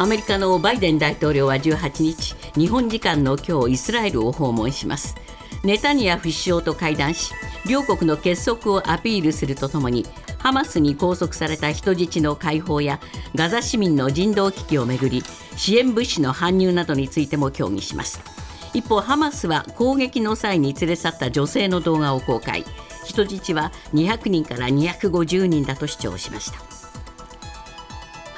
アメリカのバイデン大統領は18日日本時間の今日イスラエルを訪問します。ネタニヤフ首相と会談し両国の結束をアピールするとともにハマスに拘束された人質の解放やガザ市民の人道危機をめぐり支援物資の搬入などについても協議します。一方ハマスは攻撃の際に連れ去った女性の動画を公開。人質は200人から250人だと主張しました。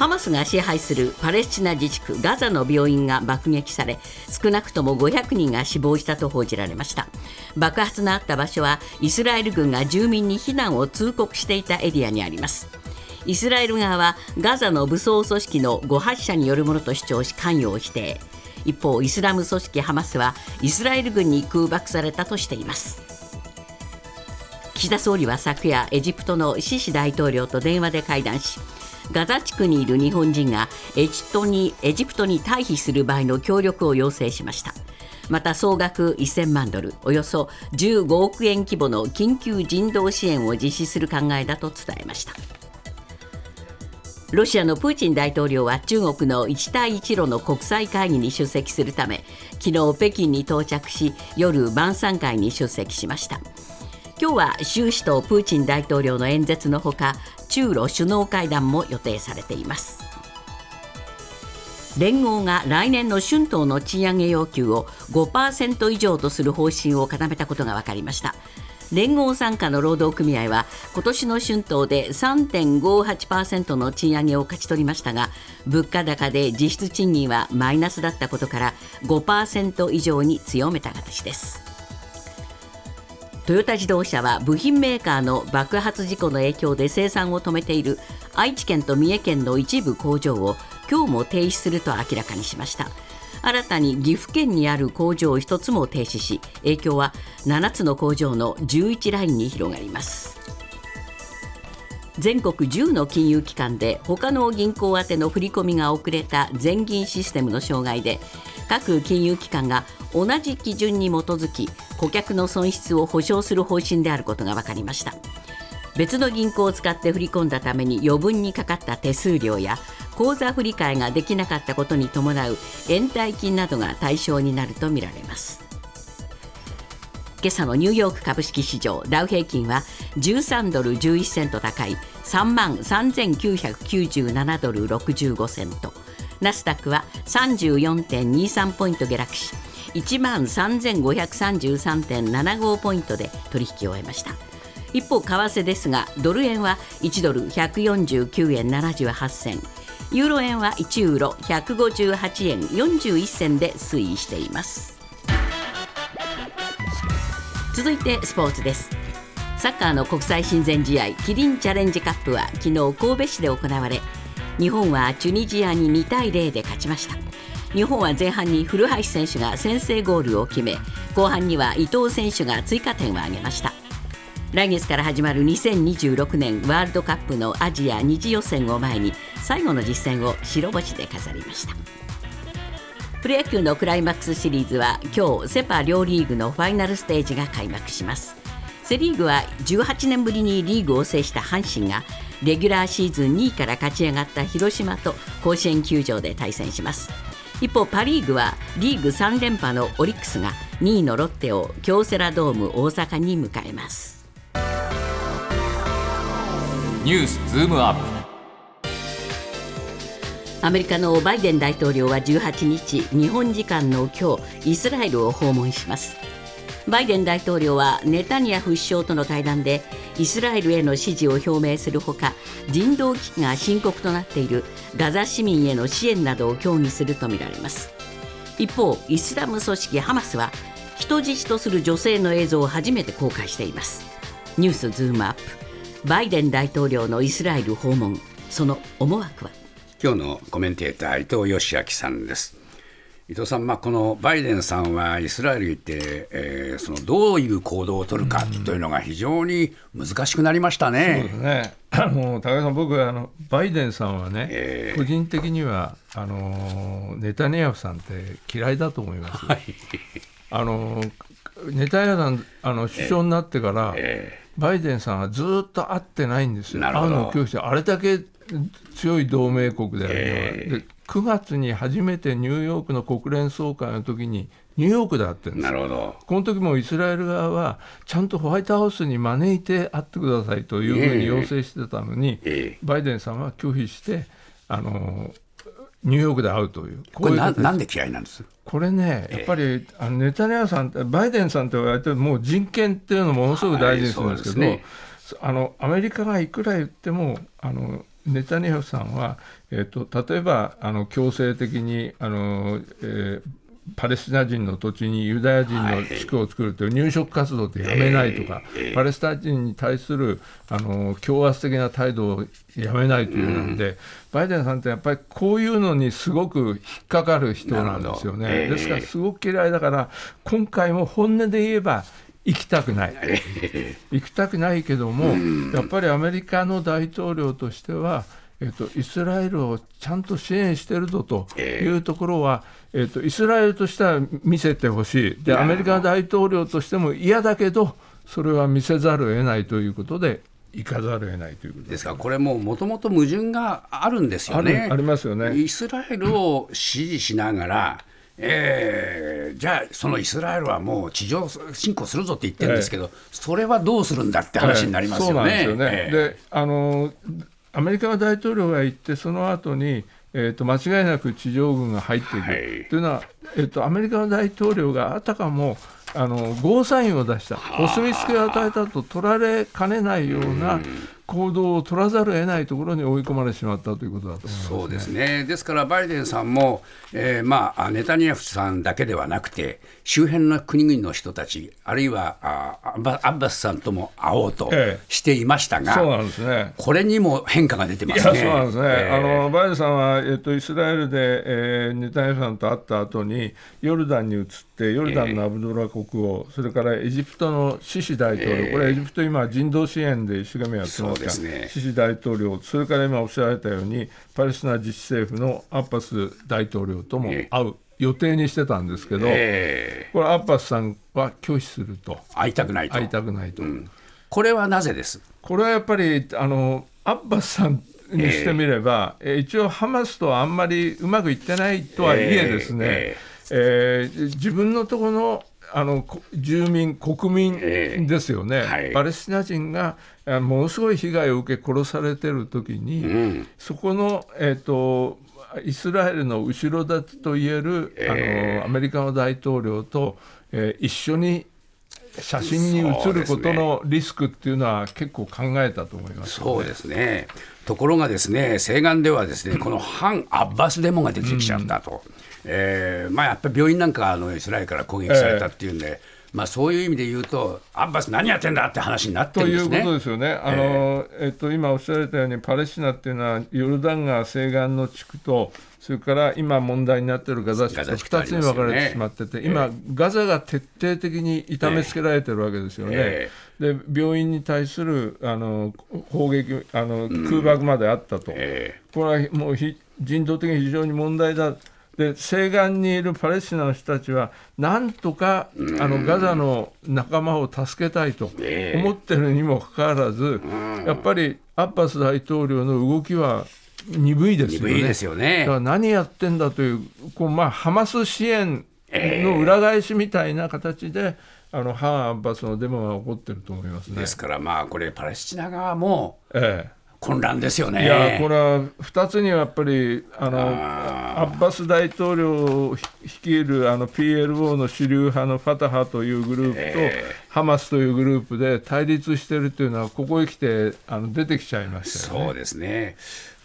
ハマスが支配するパレスチナ自治区ガザの病院が爆撃され少なくとも500人が死亡したと報じられました。爆発のあった場所はイスラエル軍が住民に避難を通告していたエリアにあります。イスラエル側はガザの武装組織の誤発射によるものと主張し関与を否定。一方イスラム組織ハマスはイスラエル軍に空爆されたとしています。岸田総理は昨夜エジプトのシシ大統領と電話で会談しガザ地区にいる日本人がエジプトにエジプトに退避する場合の協力を要請しました。また総額1000万ドルおよそ15億円規模の緊急人道支援を実施する考えだと伝えました。ロシアのプーチン大統領は中国の一帯一路の国際会議に出席するため昨日北京に到着し夜晩餐会に出席しました。今日は習氏とプーチン大統領の演説のほか中ロ首脳会談も予定されています。連合が来年の春闘の賃上げ要求を5%以上とする方針を固めたことが分かりました。連合傘下の労働組合は今年の春闘で3.58%の賃上げを勝ち取りましたが物価高で実質賃金はマイナスだったことから5%以上に強めた形です。トヨタ自動車は部品メーカーの爆発事故の影響で生産を止めている愛知県と三重県の一部工場を今日も停止すると明らかにしました。新たに岐阜県にある工場1つも停止し影響は7つの工場の11ラインに広がります。全国10の金融機関で他の銀行宛ての振り込みが遅れた全銀システムの障害で各金融機関が同じ基準に基づき顧客の損失を補償する方針であることが分かりました。別の銀行を使って振り込んだために余分にかかった手数料や口座振替ができなかったことに伴う延滞金などが対象になるとみられます。今朝のニューヨーク株式市場ダウ平均は13ドル11セント高い3万3997ドル65セント。ナスダックは34.23ポイント下落し1万3533.75ポイントで取引を終えました。一方為替ですがドル円は1ドル149円78銭ユーロ円は1ユーロ158円41銭で推移しています。続いてスポーツです。サッカーの国際親善試合キリンチャレンジカップは昨日神戸市で行われ日本はチュニジアに2対0で勝ちました。日本は前半に古橋選手が先制ゴールを決め後半には伊藤選手が追加点を挙げました。来月から始まる2026年ワールドカップのアジア2次予選を前に最後の実戦を白星で飾りました。プロ野球のクライマックスシリーズは今日セ・パ両リーグのファイナルステージが開幕します。セ・リーグは18年ぶりにリーグを制した阪神がレギュラーシーズン2位から勝ち上がった広島と甲子園球場で対戦します。一方パ・リーグはリーグ3連覇のオリックスが2位のロッテを京セラドーム大阪に迎えます。ニュースズームアップ。アメリカのバイデン大統領は18日日本時間の今日イスラエルを訪問しますバイデン大統領はネタニヤフ首相との会談でイスラエルへの支持を表明するほか人道危機が深刻となっているガザ市民への支援などを協議するとみられます。一方イスラム組織ハマスは人質とする女性の映像を初めて公開しています。ニュースズームアップ。バイデン大統領のイスラエル訪問。その思惑は？今日のコメンテーター伊藤義明さんです。伊藤さん、まあ、このバイデンさんはイスラエルに行って、えー、そのどういう行動を取るかというのが非常に難しくなりましたね。そうですね。もう高橋さん、僕あの、バイデンさんはね、えー、個人的にはあのネタニヤフさんって嫌いだと思います。はい、あのネタニヤフさんあの首相になってから、えー。えー、バイデンさんはずっと会ってないんですよ、会うの拒否して、あれだけ強い同盟国である。のは、9月に初めてニューヨークの国連総会の時にニューヨークで会ってるんです。なるほど。この時もイスラエル側はちゃんとホワイトハウスに招いて会ってくださいというふうに要請してたのに、ええ。バイデンさんは拒否してあのニューヨークで会うという。これなういう形なんで嫌いなんです？これね、やっぱりあのネタニヤフさんバイデンさんって言われてもう人権っていうのをものすごく大事にするんですけど、はいそうであのアメリカがいくら言っても、あのネタニヤフさんは、えっと例えばあの強制的にあの、えーパレスチナ人の土地にユダヤ人の地区を作るという入植活動ってやめないとか、パレスチナ人に対するあの強圧的な態度をやめないというので、バイデンさんってやっぱりこういうのにすごく引っかかる人なんですよね。ですからすごく嫌いだから今回も本音で言えば行きたくない。行きたくないけどもやっぱりアメリカの大統領としてはえっと、イスラエルをちゃんと支援してるぞというところは、えっと、イスラエルとしては見せてほしい。でアメリカ大統領としても嫌だけどそれは見せざるを得ないということで行かざるを得ないということで。すからこれももともと矛盾があるんですよね。あるありますよね。イスラエルを支持しながら、えーじゃあ、そのイスラエルはもう地上侵攻するぞって言ってるんですけど、それはどうするんだって話になりますそうよね。なんですよね。ええ。であのアメリカの大統領が行ってその後にえー、と間違いなく地上軍が入っていく、はい。というのは、えー、とアメリカの大統領があたかもあのゴーサインを出した。お墨付きを与えたと取られかねないような行動を取らざるを得ないところに追い込まれてしまったということだと思います、そうですね、ですからバイデンさんも、えーまあ、ネタニヤフさんだけではなくて、周辺の国々の人たち、あるいはあアッバスさんとも会おうとええしていましたが、そうなんですね。これにも変化が出てますね。そうなんですね、えー。あのバイデンさんは、えっと、イスラエルで、えーネタニヤフさんと会った後に、ヨルダンに移って、ヨルダンのアブドラ国王、それからエジプトのシシ大統領、これ、エジプト、今、人道支援で一生懸命やってますですね。シシ大統領、それから今おっしゃられたように、パレスチナ自治政府のアッバス大統領とも会う予定にしてたんですけど、えこれ、アッバスさんは拒否すると、ー会いたくないと。会いたくないと。これはなぜです？これはやっぱりあのアッバスさんにしてみれば、えー一応、ハマスとはあんまりうまくいってないとはいえですね、ええ。ー自分のところのあのこ住民、国民ですよね、はい。パレスチナ人があものすごい被害を受け殺されてる時に、うん。そこの、えー、とイスラエルの後ろ盾といえる、あのアメリカの大統領と、えー一緒に写真に写ることのリスクっていうのは結構考えたと思います、そうですね。ところがですね、西岸ではですね、この反アッバスデモが出てきちゃったと。えーまあやっぱり病院なんかあのイスラエルから攻撃されたっていうんで、まあそういう意味で言うと、アッバス何やってんだって話になってというこるんですね。とですよね、あのえっと、今おっしゃられたように、パレスチナっていうのは、ヨルダン川西岸の地区と、それから今問題になっているガザ地区とガザ地区とあ2つに分かれてしまってて、今、ガザが徹底的に痛めつけられてるわけですよね。えで病院に対するあの砲撃あの、空爆まであったと、えこれはもうひ人道的に非常に問題だ。で西岸にいるパレスチナの人たちは、なんとかあのガザの仲間を助けたいとええ。思ってるにもかかわらず、やっぱりアッバス大統領の動きは鈍いですよね。鈍いですよね。だから何やってんだという、こうまあ、ハマス支援の裏返しみたいな形で、あの反アッバスのデモが起こってると思いますね。ですからまあこれパレスチナ側もええ混乱ですよね。いやこれは2つにはやっぱりあのアッバス大統領を率いるあの PLO の主流派のファタハというグループと、えハマスというグループで対立しているというのはここへ来てあの出てきちゃいましたよね。そうですね。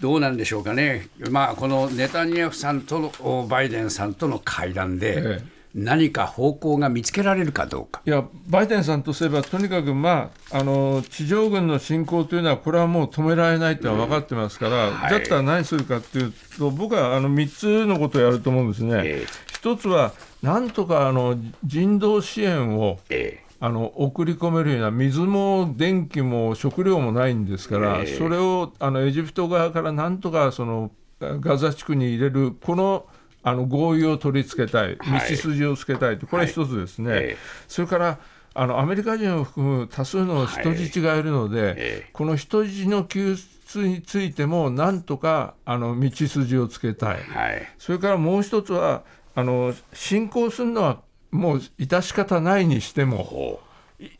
どうなんでしょうかね。まあこのネタニヤフさんとのおバイデンさんとの会談で、ええ何か方向が見つけられるかどうか。いやバイデンさんとすれば、とにかく、まあ、あの地上軍の侵攻というのは、これはもう止められないとは分かってますから、はいだったら何するかというと、僕はあの3つのことをやると思うんですね。ええ一つは、なんとかあの人道支援をえあの送り込めるような水も電気も食料もないんですから、ええそれをあのエジプト側からなんとかそのガザ地区に入れる、このあの合意を取り付けたい、道筋をつけたいと、これ一つですね、ええ。それからあのアメリカ人を含む多数の人質がいるので、はいえ。この人質の救出についても、なんとかあの道筋をつけたい、はい、それからもう一つは、あの侵攻するのはもう致し方ないにしても。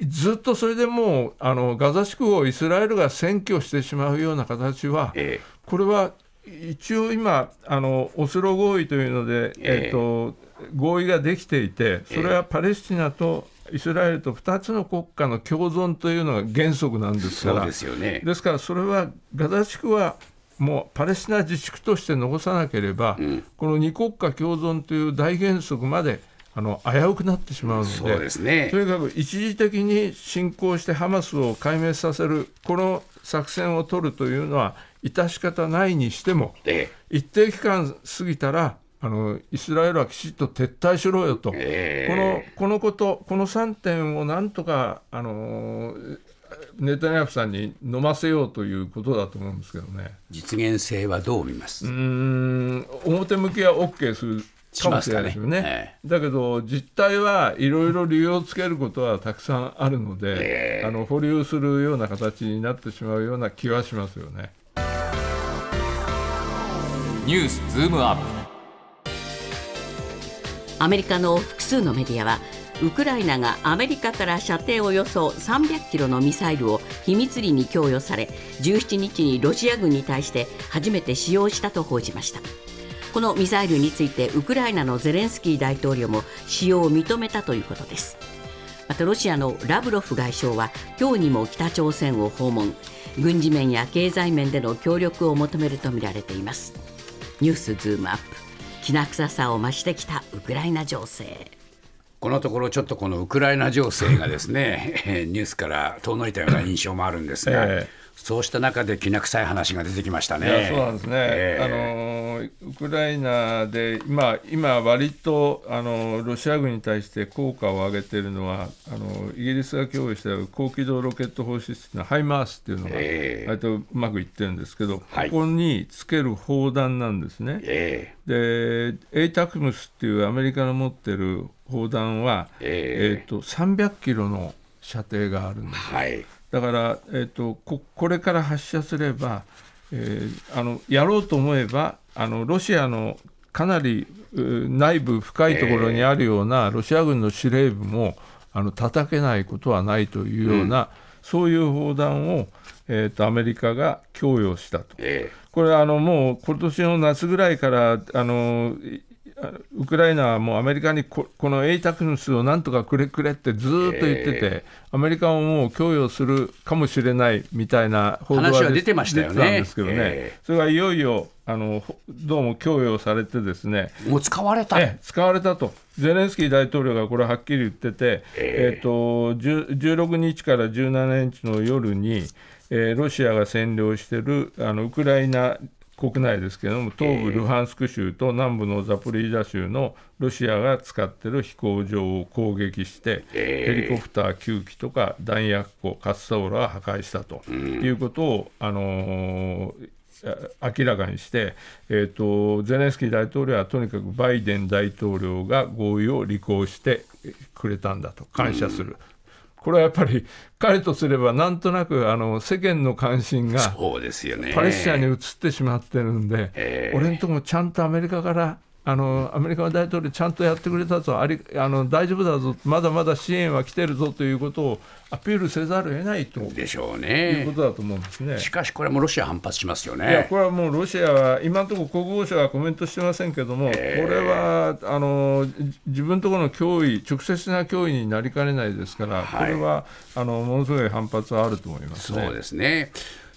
ずっとそれでもうあのガザ地区をイスラエルが占拠してしまうような形は、え。これは一応今あの、オスロ合意というので、えー、と合意ができていて、それはパレスチナとイスラエルと2つの国家の共存というのが原則なんですから、ですよね、ですからそれはガザ地区はもうパレスチナ自治区として残さなければ、うん、この2国家共存という大原則まであの危うくなってしまうのでそうです、ね、とにかく一時的に侵攻してハマスを壊滅させる、この作戦を取るというのは、致し方ないにしても、ええ、一定期間過ぎたらあのイスラエルはきちっと撤退しろよと、えこのこのこと、この3点をなんとかあのネタニヤフさんに飲ませようということだと思うんですけどね。実現性はどう見ます？うん表向きは OK するかもしれないですよね、ね。だけど実態はいろいろ理由をつけることはたくさんあるので、あの保留するような形になってしまうような気はしますよね。ニュースズームアップ。アメリカの複数のメディアはウクライナがアメリカから射程およそ300キロのミサイルを秘密裏に供与され17日にロシア軍に対して初めて使用したと報じました。このミサイルについてウクライナのゼレンスキー大統領も使用を認めたということです。またロシアのラブロフ外相は今日にも北朝鮮を訪問。軍事面や経済面での協力を求めるとみられています。ニュースズームアップ。きな臭さを増してきたウクライナ情勢。このところちょっとこのウクライナ情勢がですね ニュースから遠のいたような印象もあるんですが、えーそうした中できな臭い話が出てきましたね。そうなんですね、えー、あのウクライナで今、今割とあのロシア軍に対して効果を上げているのはあの、イギリスが供与した高機動ロケット砲システムのハイマースっていうのが、えー、割とうまくいってるんですけど、はい、ここにつける砲弾なんですね。えー、で、エイタクムスっていうアメリカの持ってる砲弾は、えー、えーと300キロの射程があるんです。はいだから、えーと、ここれから発射すれば、えー、あのやろうと思えばあのロシアのかなり内部深いところにあるようなロシア軍の司令部もあの叩けないことはないというような、うん、そういう砲弾を、えーと、アメリカが供与したと。えー、これあのもう今年の夏ぐらいからあのウクライナはもうアメリカにこのエイタクヌスをなんとかくれくれってずっと言ってて、えー、アメリカをもう供与するかもしれないみたいな報道が出てましたよね。ですけどね、えー、それがいよいよあのどうも供与されてですね。もう使われた。使われたと。ゼレンスキー大統領がこれはっきり言ってて、えー、えーと16日から17日の夜にえー、ロシアが占領しているあのウクライナ国内ですけれども、東部ルハンスク州と南部のザポリージャ州のロシアが使っている飛行場を攻撃して、ヘリコプター9機とか弾薬庫、滑走路は破壊したということを、あのー明らかにして、えーと、ゼレンスキー大統領はとにかくバイデン大統領が合意を履行してくれたんだと感謝する、これはやっぱり彼とすればなんとなくあの世間の関心がそうですよね。パレスチナに移ってしまってるんで、えー、俺んとこもちゃんとアメリカからあのアメリカの大統領ちゃんとやってくれたぞ。ありあの大丈夫だぞ。まだまだ支援は来てるぞということをアピールせざるを得ないと。でしょうね。いうことだと思うんですね。しかしこれもロシア反発しますよね。いやこれはもうロシアは今のところ国防省はコメントしてませんけども、えー、これはあの自分のところの脅威直接的な脅威になりかねないですから、はい、これはあのものすごい反発はあると思います、ね、そうですね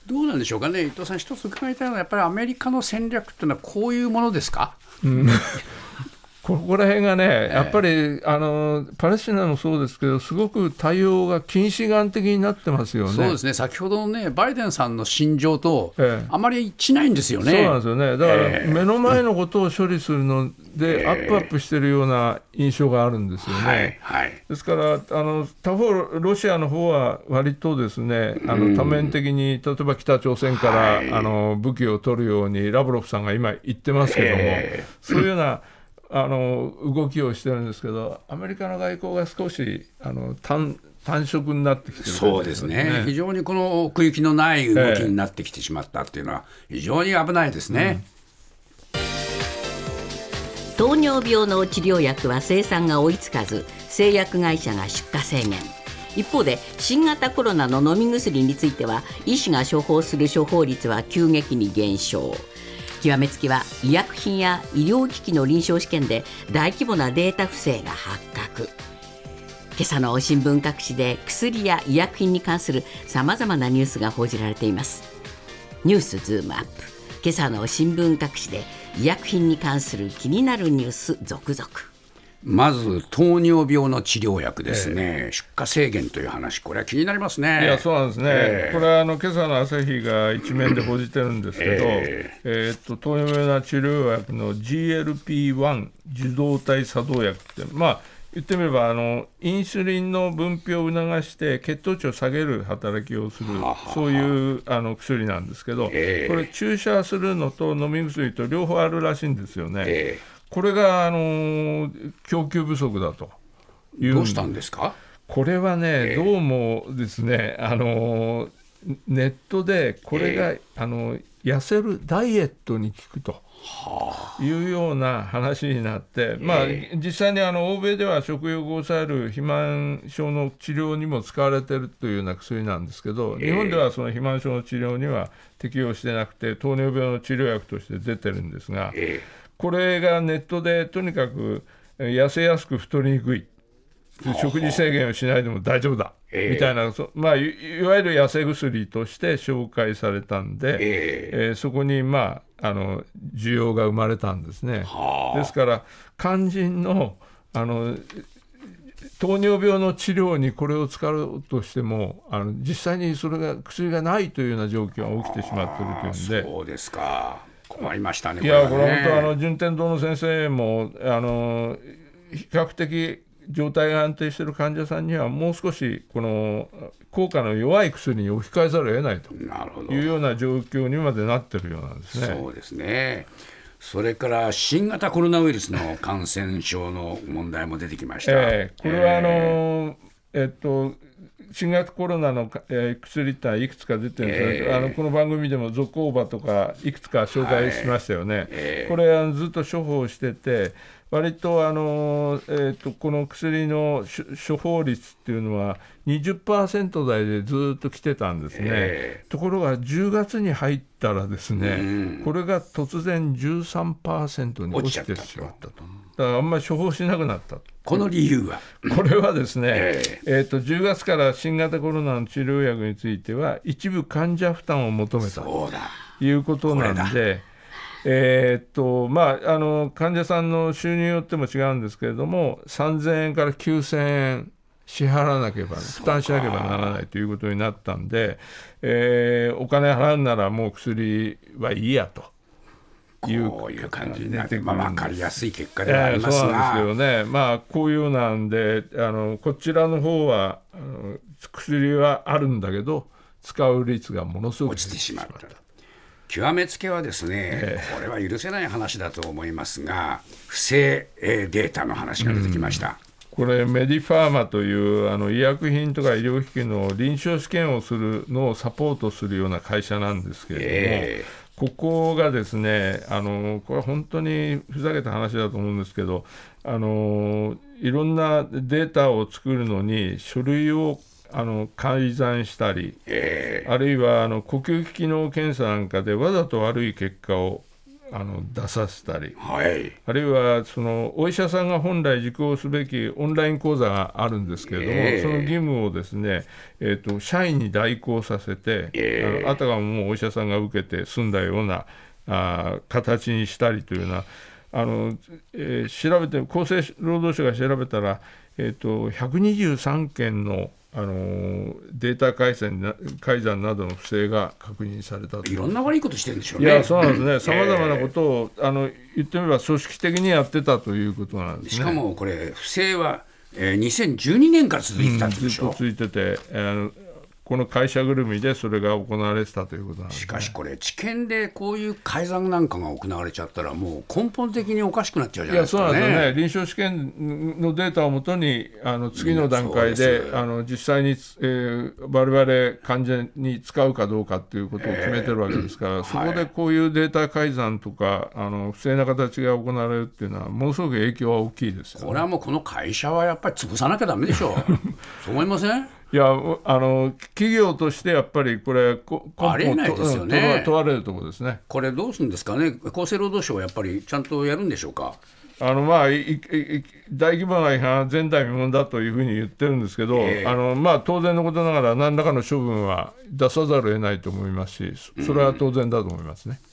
どうなんでしょうかね、伊藤さん、一つ伺いたいのは、やっぱりアメリカの戦略っていうのは、こういうものですか、うん、ここら辺がね、やっぱりあのパレスチナもそうですけど、すごく対応が近視眼的になってますよね。そうですね、先ほどのね、バイデンさんの心情と、あまり一致ないんですよね。そうなんですよね、だから目の前のことを処理するので、アップアップしてるような印象があるんですよね。はい、ですからあの、他方、ロシアの方は割とですね、あの多面的に、例えば北朝鮮から、あの武器を取るように、ラブロフさんが今言ってますけども、そういうようなあの動きをしてるんですけど、アメリカの外交が少しあの単単色になってきてる、ね、そうですね、非常にこの奥行きのない動きになってきてしまったっていうのは、非常に危ないですね。うん、糖尿病の治療薬は生産が追いつかず製薬会社が出荷制限。一方で新型コロナの飲み薬については医師が処方する処方率は急激に減少極めつきは医薬品や医療機器の臨床試験で大規模なデータ不正が発覚。今朝の新聞各紙で薬や医薬品に関するさまざまなニュースが報じられています。ニュースズームアップ。今朝の新聞各紙で医薬品に関する気になるニュース続々。まず糖尿病の治療薬ですね、えー、出荷制限という話、これは気になりますね。いや、そうなんですね、えー、これはあの今朝の朝日が一面で報じてるんですけど、えー、えー、っと糖尿病の治療薬の GLP-1 受動体作動薬って、まあ、言ってみればあの、インスリンの分泌を促して、血糖値を下げる働きをする、そういうあの薬なんですけど、これ、注射するのと飲み薬と両方あるらしいんですよね。これが、あの供給不足だと。いうどうしたんですか？これはね、えー、どうもですね、あのネットでこれが、えー、あの痩せるダイエットに効くと。いうような話になって、まあ、実際にあの欧米では食欲を抑える肥満症の治療にも使われているというような薬なんですけど、日本ではその肥満症の治療には適用してなくて、糖尿病の治療薬として出てるんですが、これがネットでとにかく痩せやすく太りにくい。食事制限をしないでも大丈夫だ、えー、みたいな、まあ、いわゆる痩せ薬として紹介されたんで、えー、えー、そこに、まあ、あの需要が生まれたんですね。ですから肝心のあの糖尿病の治療にこれを使おうとしてもあの実際にそれが薬がないというような状況が起きてしまっているというんで。そうですか困りましたね。いや、これ、ね、本当あの順天堂の先生もあの比較的状態が安定している患者さんにはもう少しこの効果の弱い薬に置き換えざるを得ないというような状況にまでなってるようなんですね。そうですねそれから新型コロナウイルスの感染症の問題も出てきました。えー、これはあの、えー、っと新型コロナの、えー、薬っていくつか出てるんですけど、え。ー、あのこの番組でもゾコーバとかいくつか紹介しましたよね。はいえ。ー、これあのずっと処方してて割とあの、えーと、この薬の処方率っていうのは20%台でずっと来てたんですね、えー、ところが10月に入ったらですね、うん、これが突然13%に落ちてしまったと。だからあんまり処方しなくなったこの理由は？これはですね、えー、えーと10月から新型コロナの治療薬については一部患者負担を求めたということなんで。えー、っとまあ、あの患者さんの収入によっても違うんですけれども、3000円から9000円支払わなければ、負担しなければならないということになったんで、えー、お金払うならもう薬はいいやと。いうこういう感じで、まあ、分かりやすい結果ではありますが、そうなんですよね、まあ、こういうなんであの、こちらの方はあの薬はあるんだけど、使う率がものすごく落ちてしまった。極めつけはですね、えー、これは許せない話だと思いますが、不正データの話が出てきました。これ、メディファーマというあの医薬品とか医療機器の臨床試験をするのをサポートするような会社なんですけれども、えー、ここがですねあの、これは本当にふざけた話だと思うんですけど、あのいろんなデータを作るのに書類をあの改ざんしたり、えー、あるいはあの呼吸器機能検査なんかでわざと悪い結果をあの出させたり、はい、あるいはそのお医者さんが本来受講すべきオンライン講座があるんですけれども、えー、その義務をですね、えーと、社員に代行させて、えー、ああたかももうお医者さんが受けて済んだようなあ形にしたりというようなあの、えー、調べて厚生労働省が調べたら、えーと、と123件のあのデータ改ざん改ざんなどの不正が確認されたいろんな悪いことしてるんでしょうね。いやそうなんですね、さまざまなことを、あの言ってみれば、組織的にやってたということなんです、ね、しかもこれ、不正は、えー、2012年から続いてたんでしょ、うん、ずっと続いてて、えー、この会社ぐるみでそれが行われてたということなんです、ね、しかしこれ、治験でこういう改ざんなんかが行われちゃったら、もう根本的におかしくなっちゃうじゃないですか、ね、いやそうなんですよね、臨床試験のデータをもとに、あの次の段階で、あの実際に、えー、我々患者に使うかどうかっていうことを決めてるわけですから、えー、そこでこういうデータ改ざんとか、あの不正な形が行われるっていうのは、ものすごく影響は大きいですよ、ね、これはもう、この会社はやっぱり潰さなきゃだめでしょう、そう思いません？いやあの企業としてやっぱりこれ、ありえないですよね問われるところですねこれ、どうするんですかね、厚生労働省はやっぱりちゃんとやるんでしょうか？あのまあ、大規模な違反は前代未聞だというふうに言ってるんですけど、えー、あのまあ、当然のことながら、何らかの処分は出さざるを得ないと思いますし、それは当然だと思いますね。